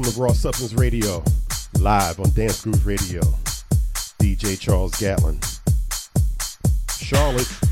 welcome to Raw Substance Radio, live on Dance Groove Radio. DJ Charles Gatlin. Charlotte.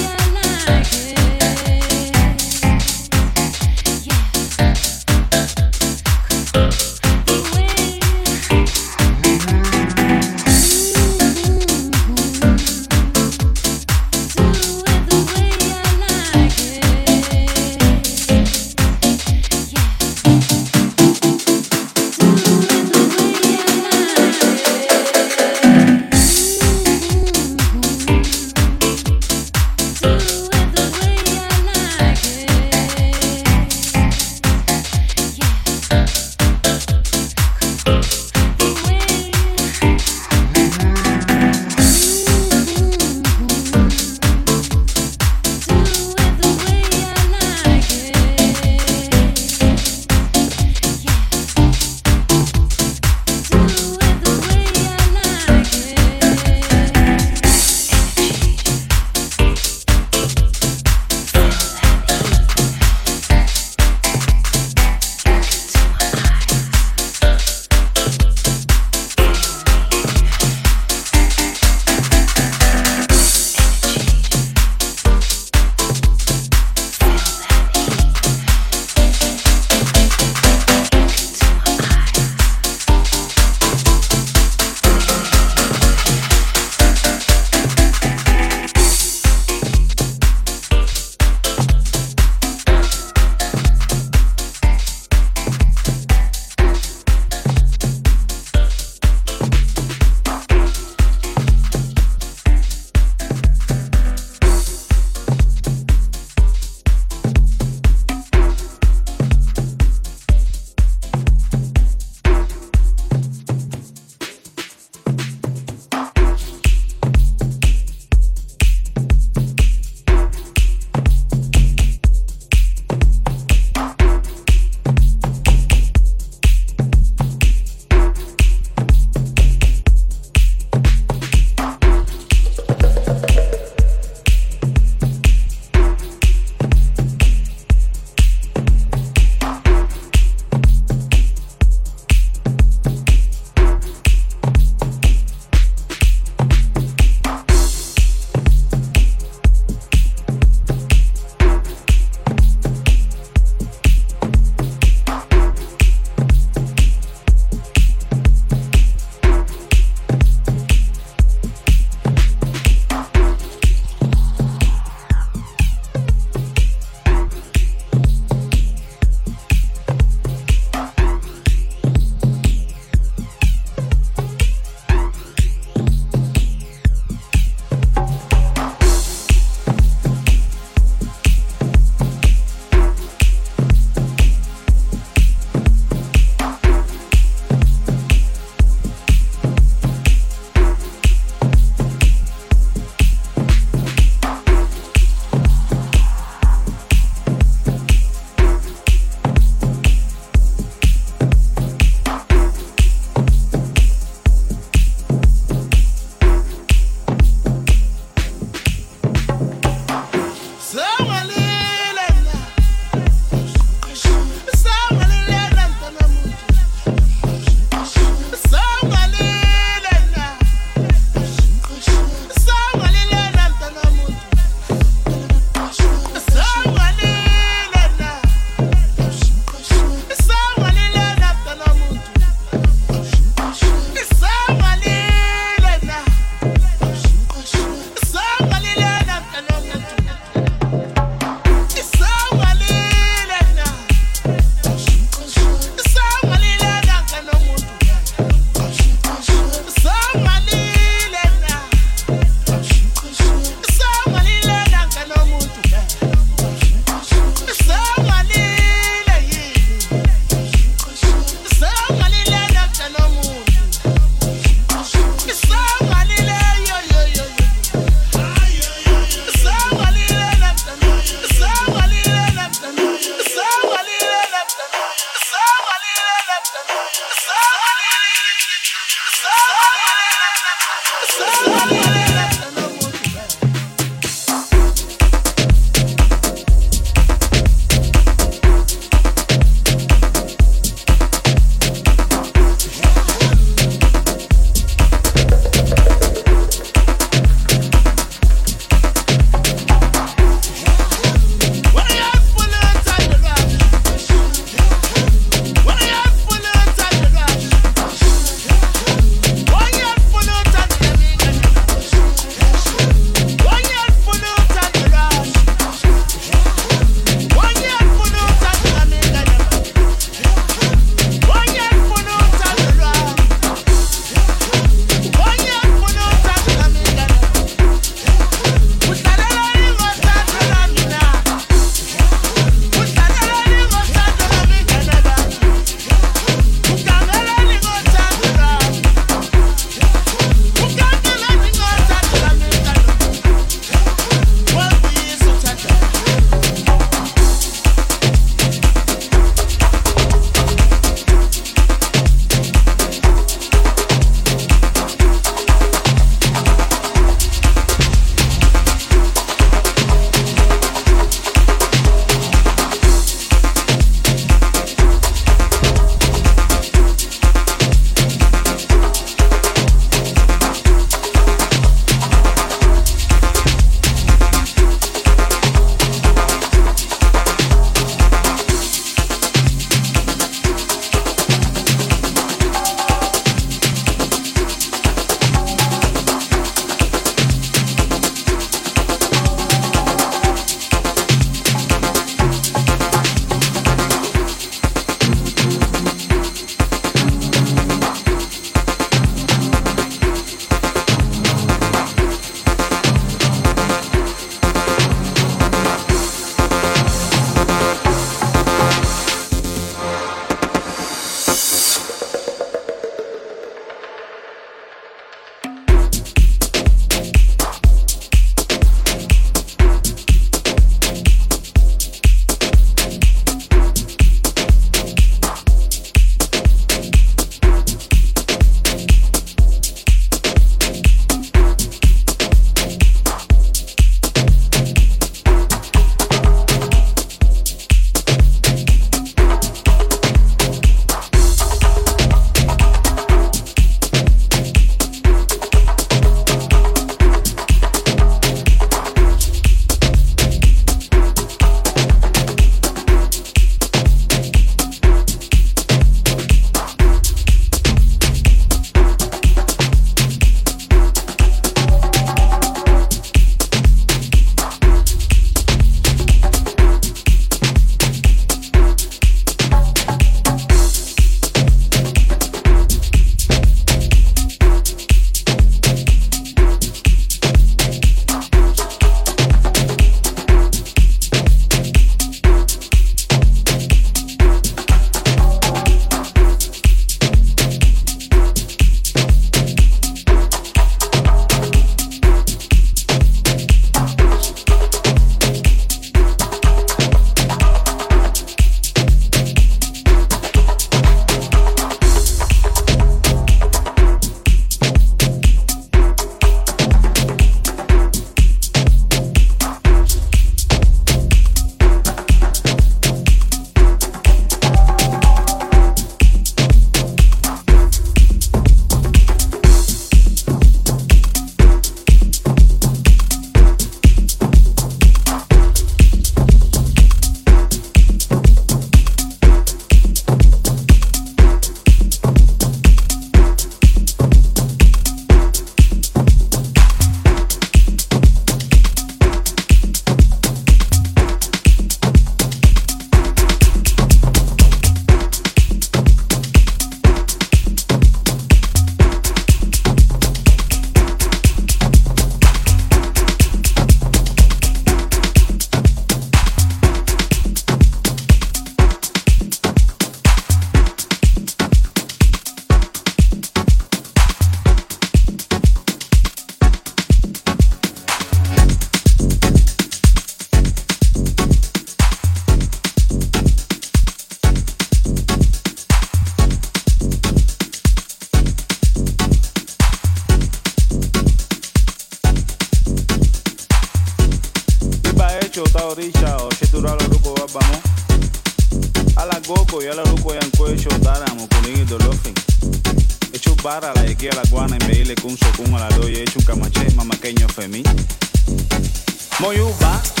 Moyuba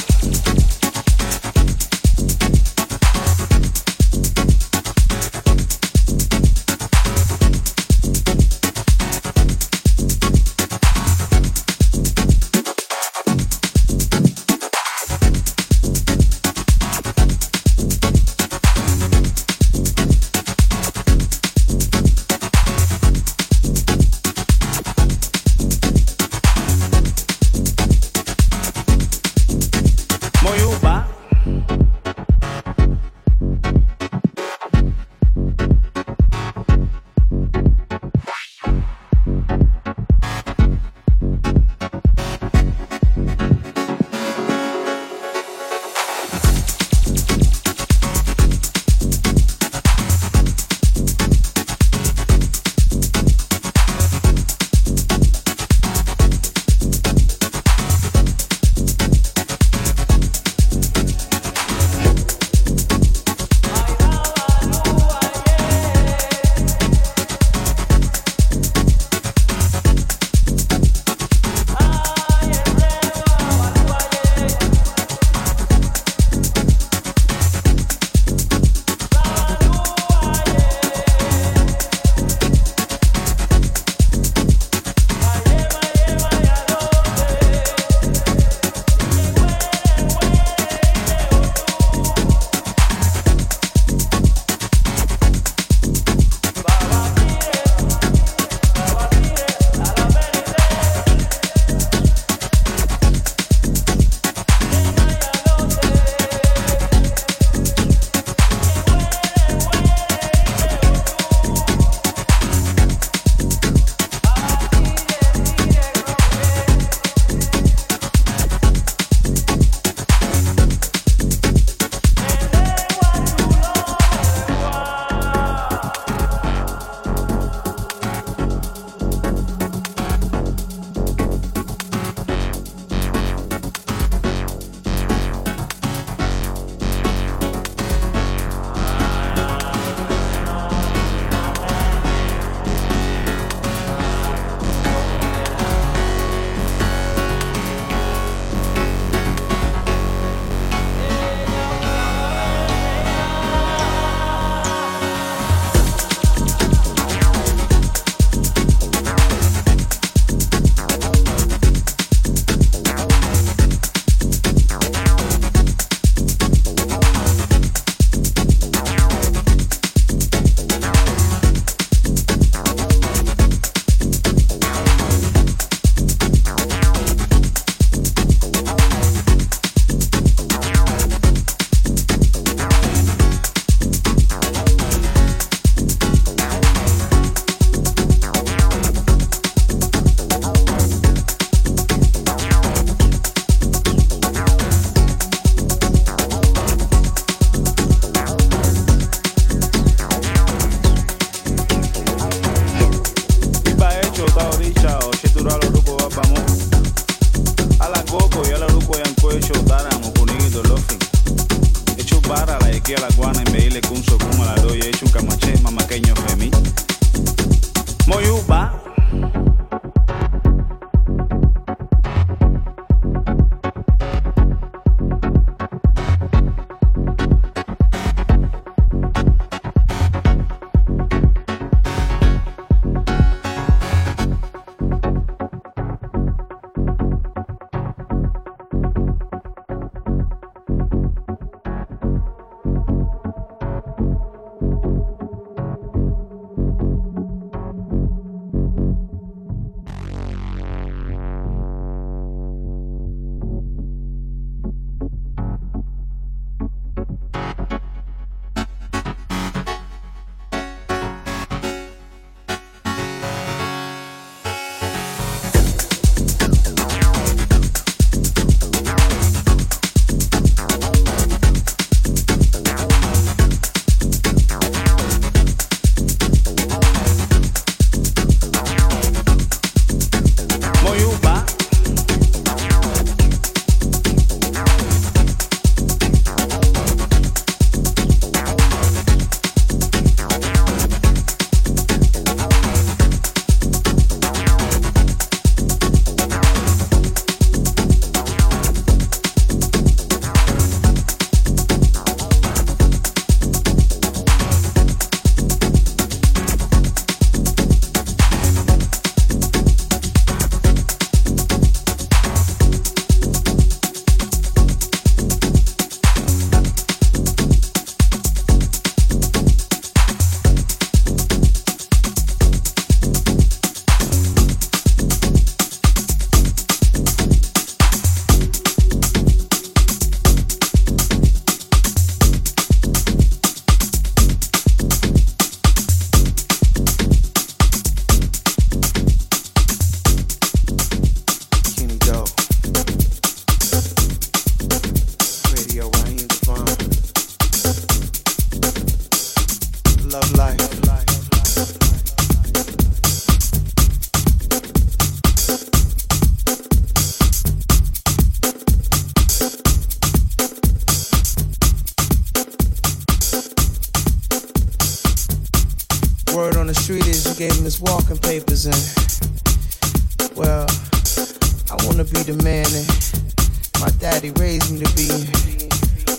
the man that my daddy raised me to be.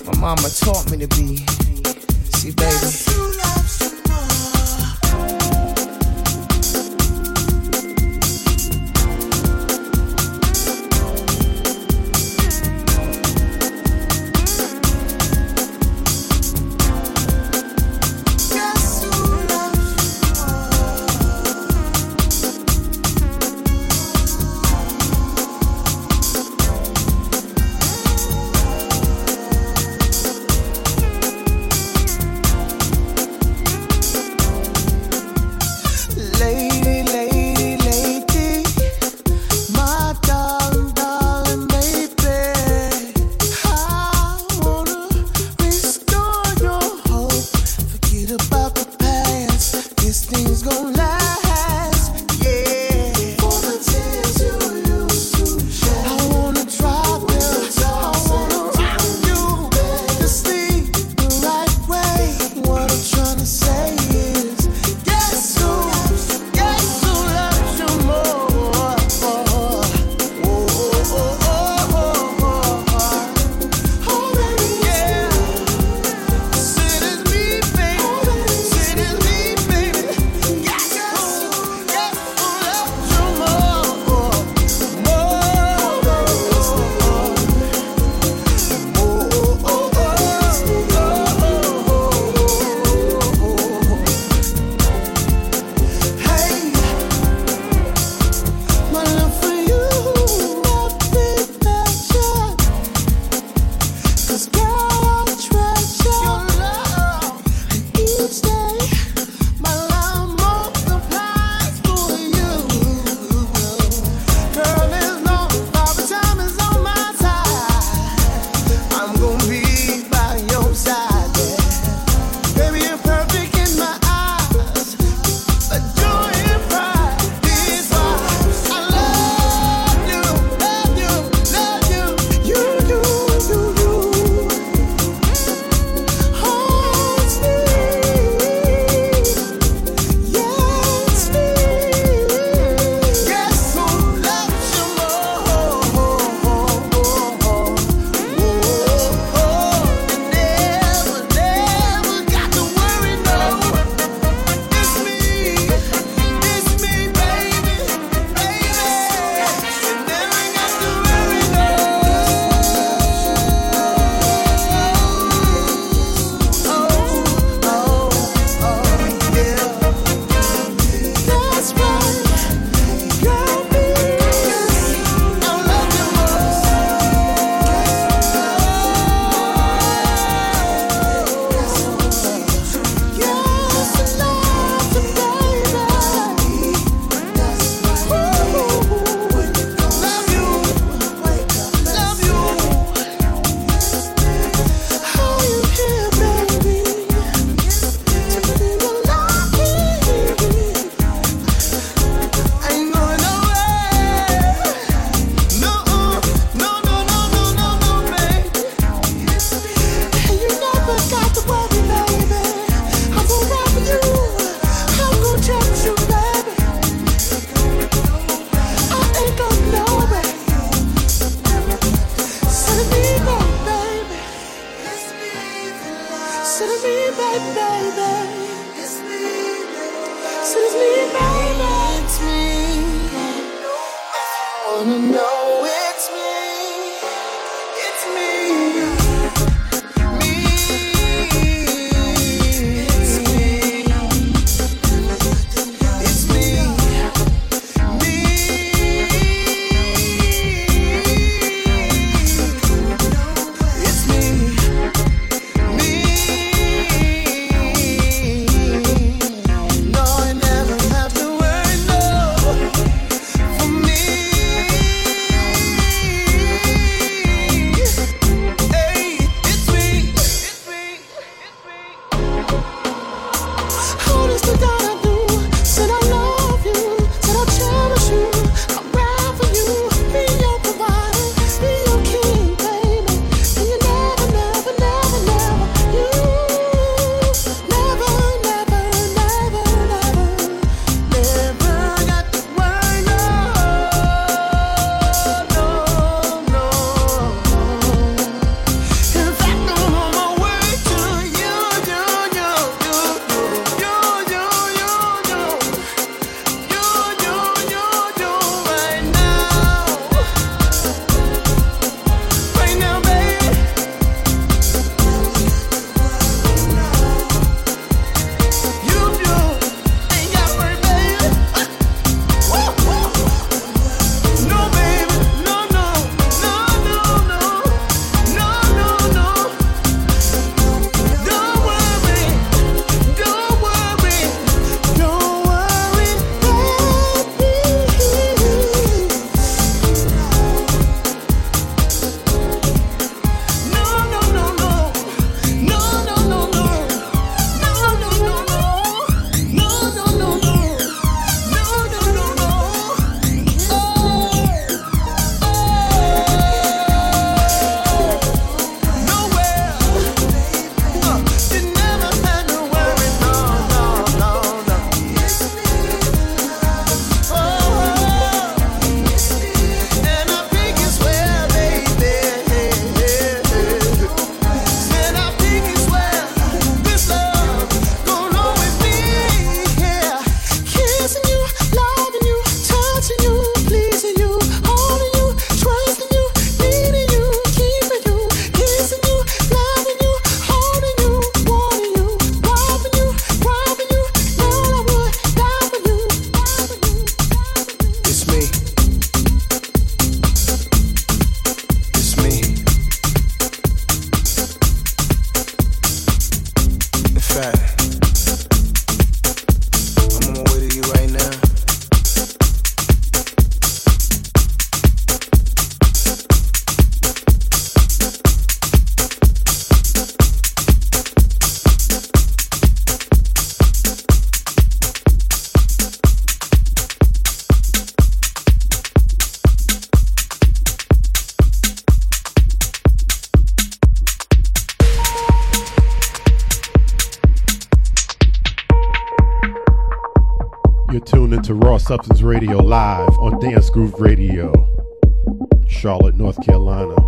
My mama taught me to be. Substance Radio live on Dance Groove Radio, Charlotte, North Carolina.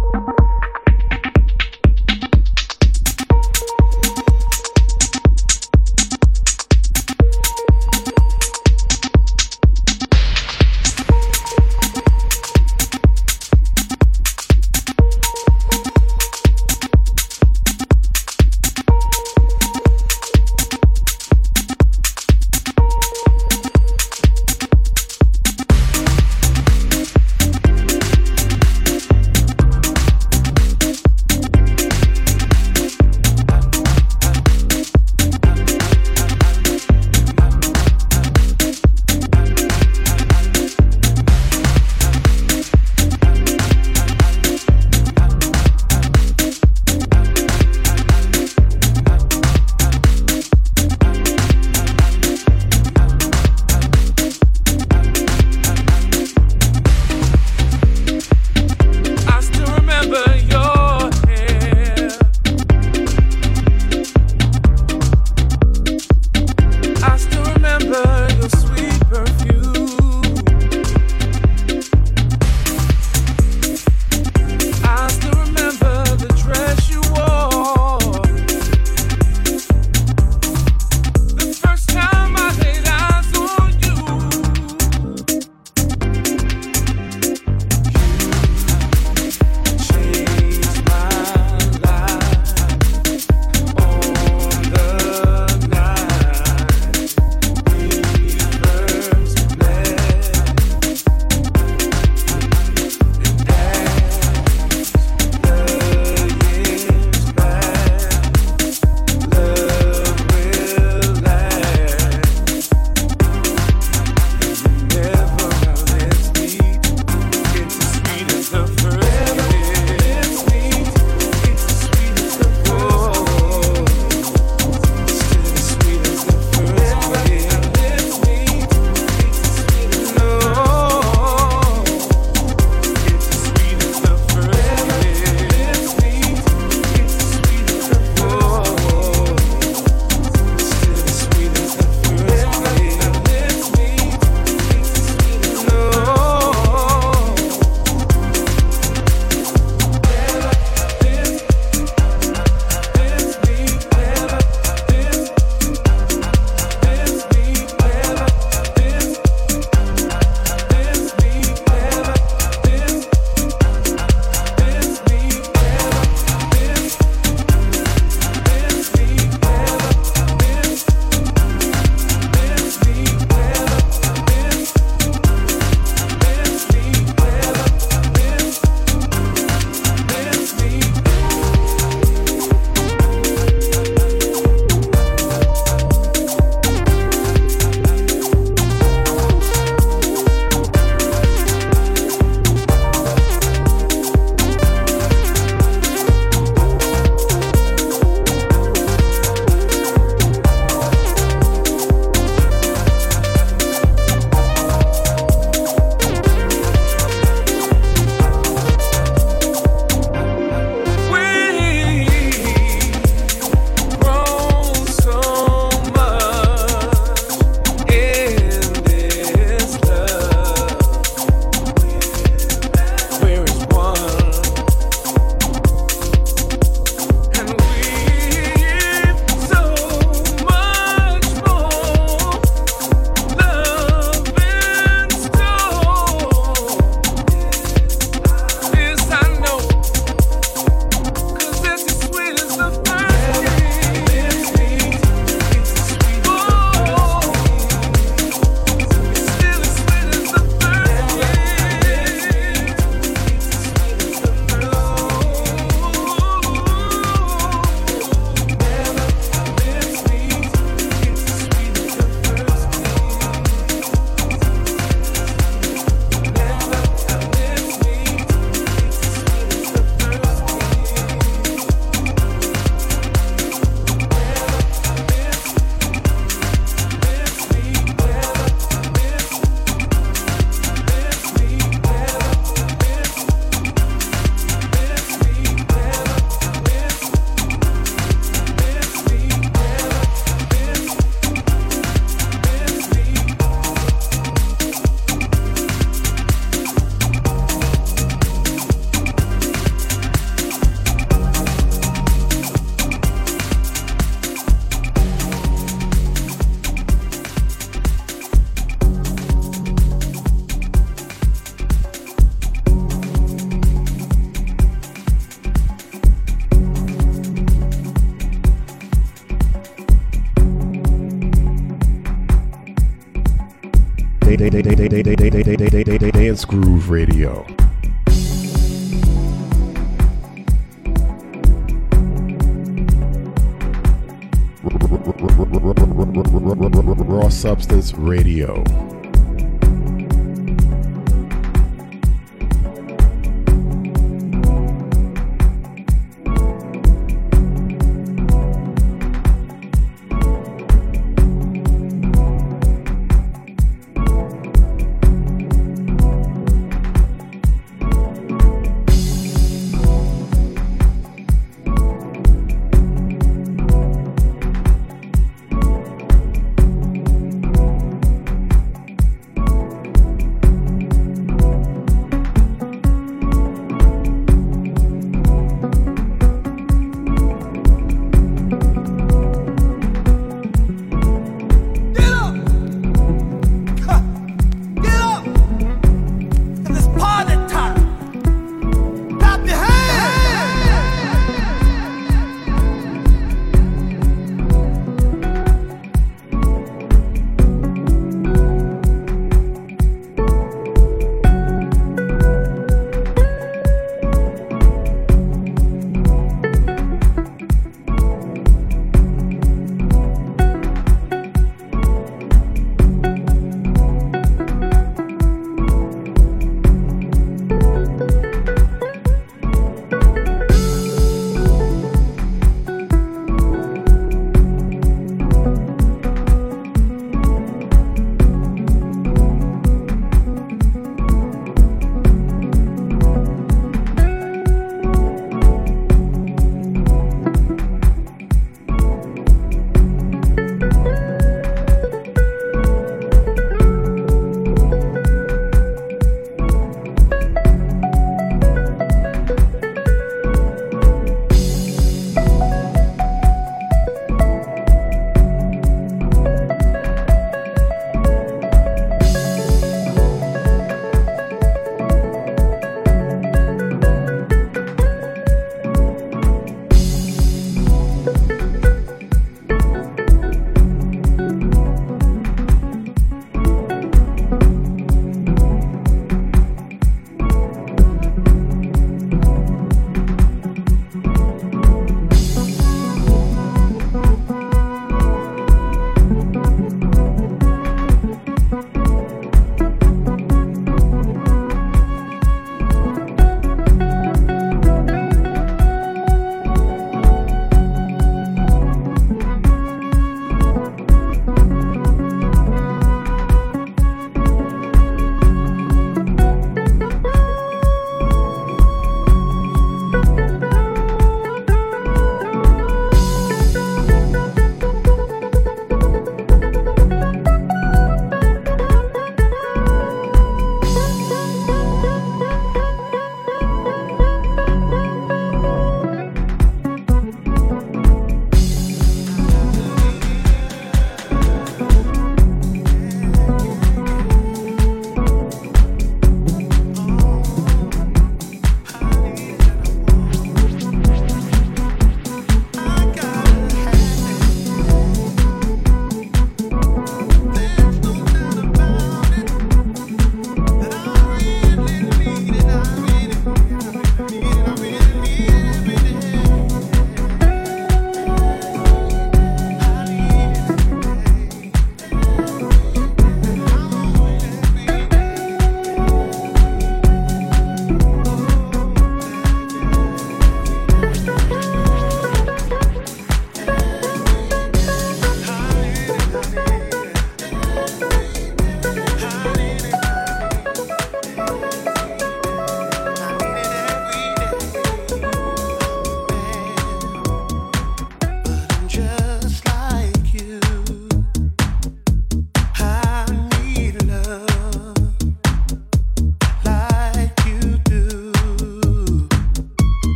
Dance Groove Radio. Raw Substance Radio.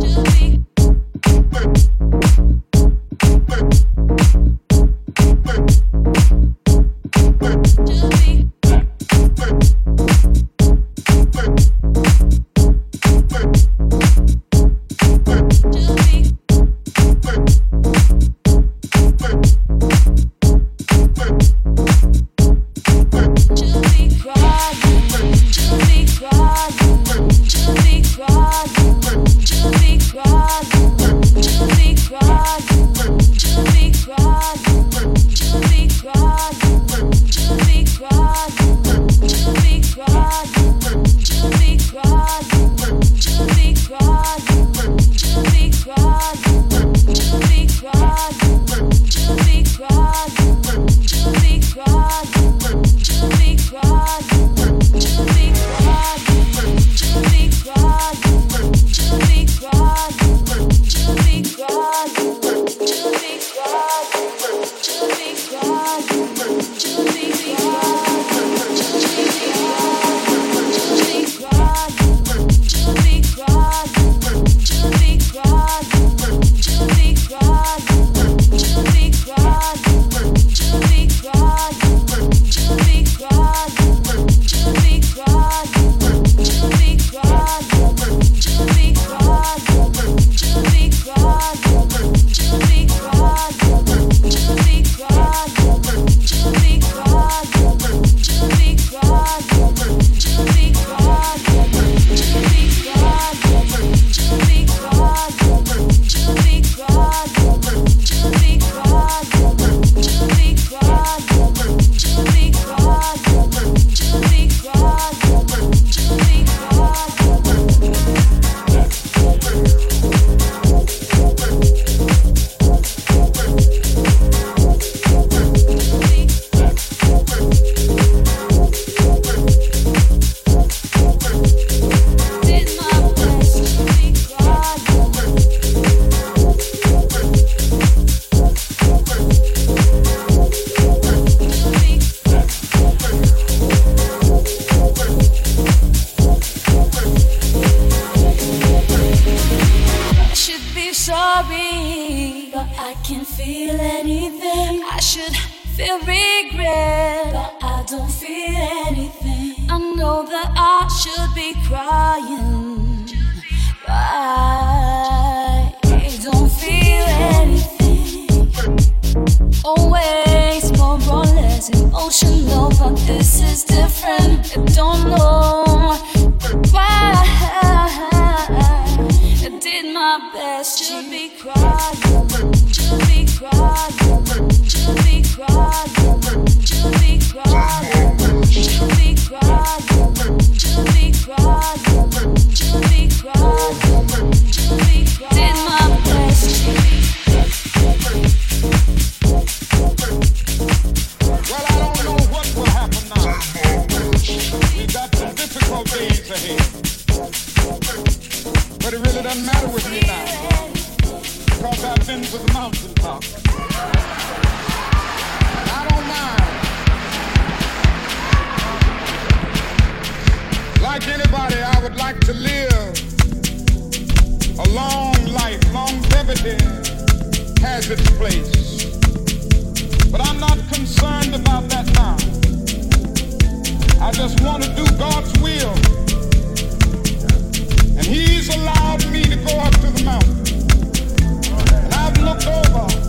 do tragedy has its place. But I'm not concerned about that now. I just want to do God's will. And He's allowed me to go up to the mountain. And I've looked over.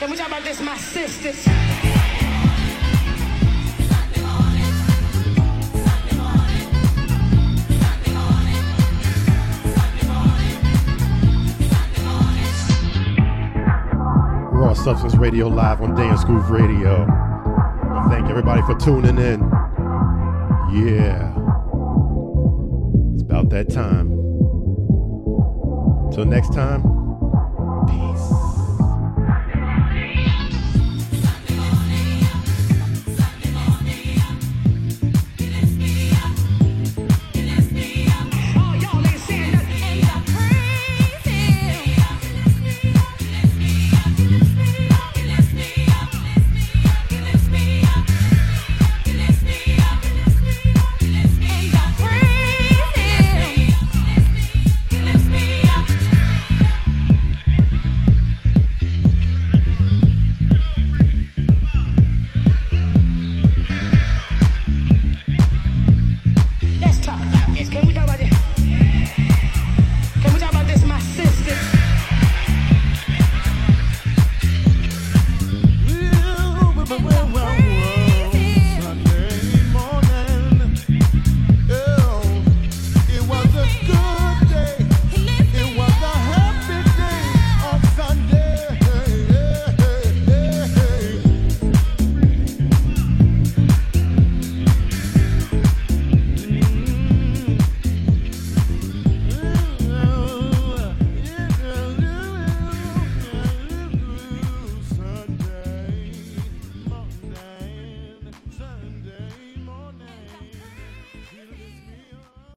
Can we talk about this, my sisters? Substance Radio live on Dance Groove Radio. Thank everybody for tuning in. Yeah. It's about that time. Till next time.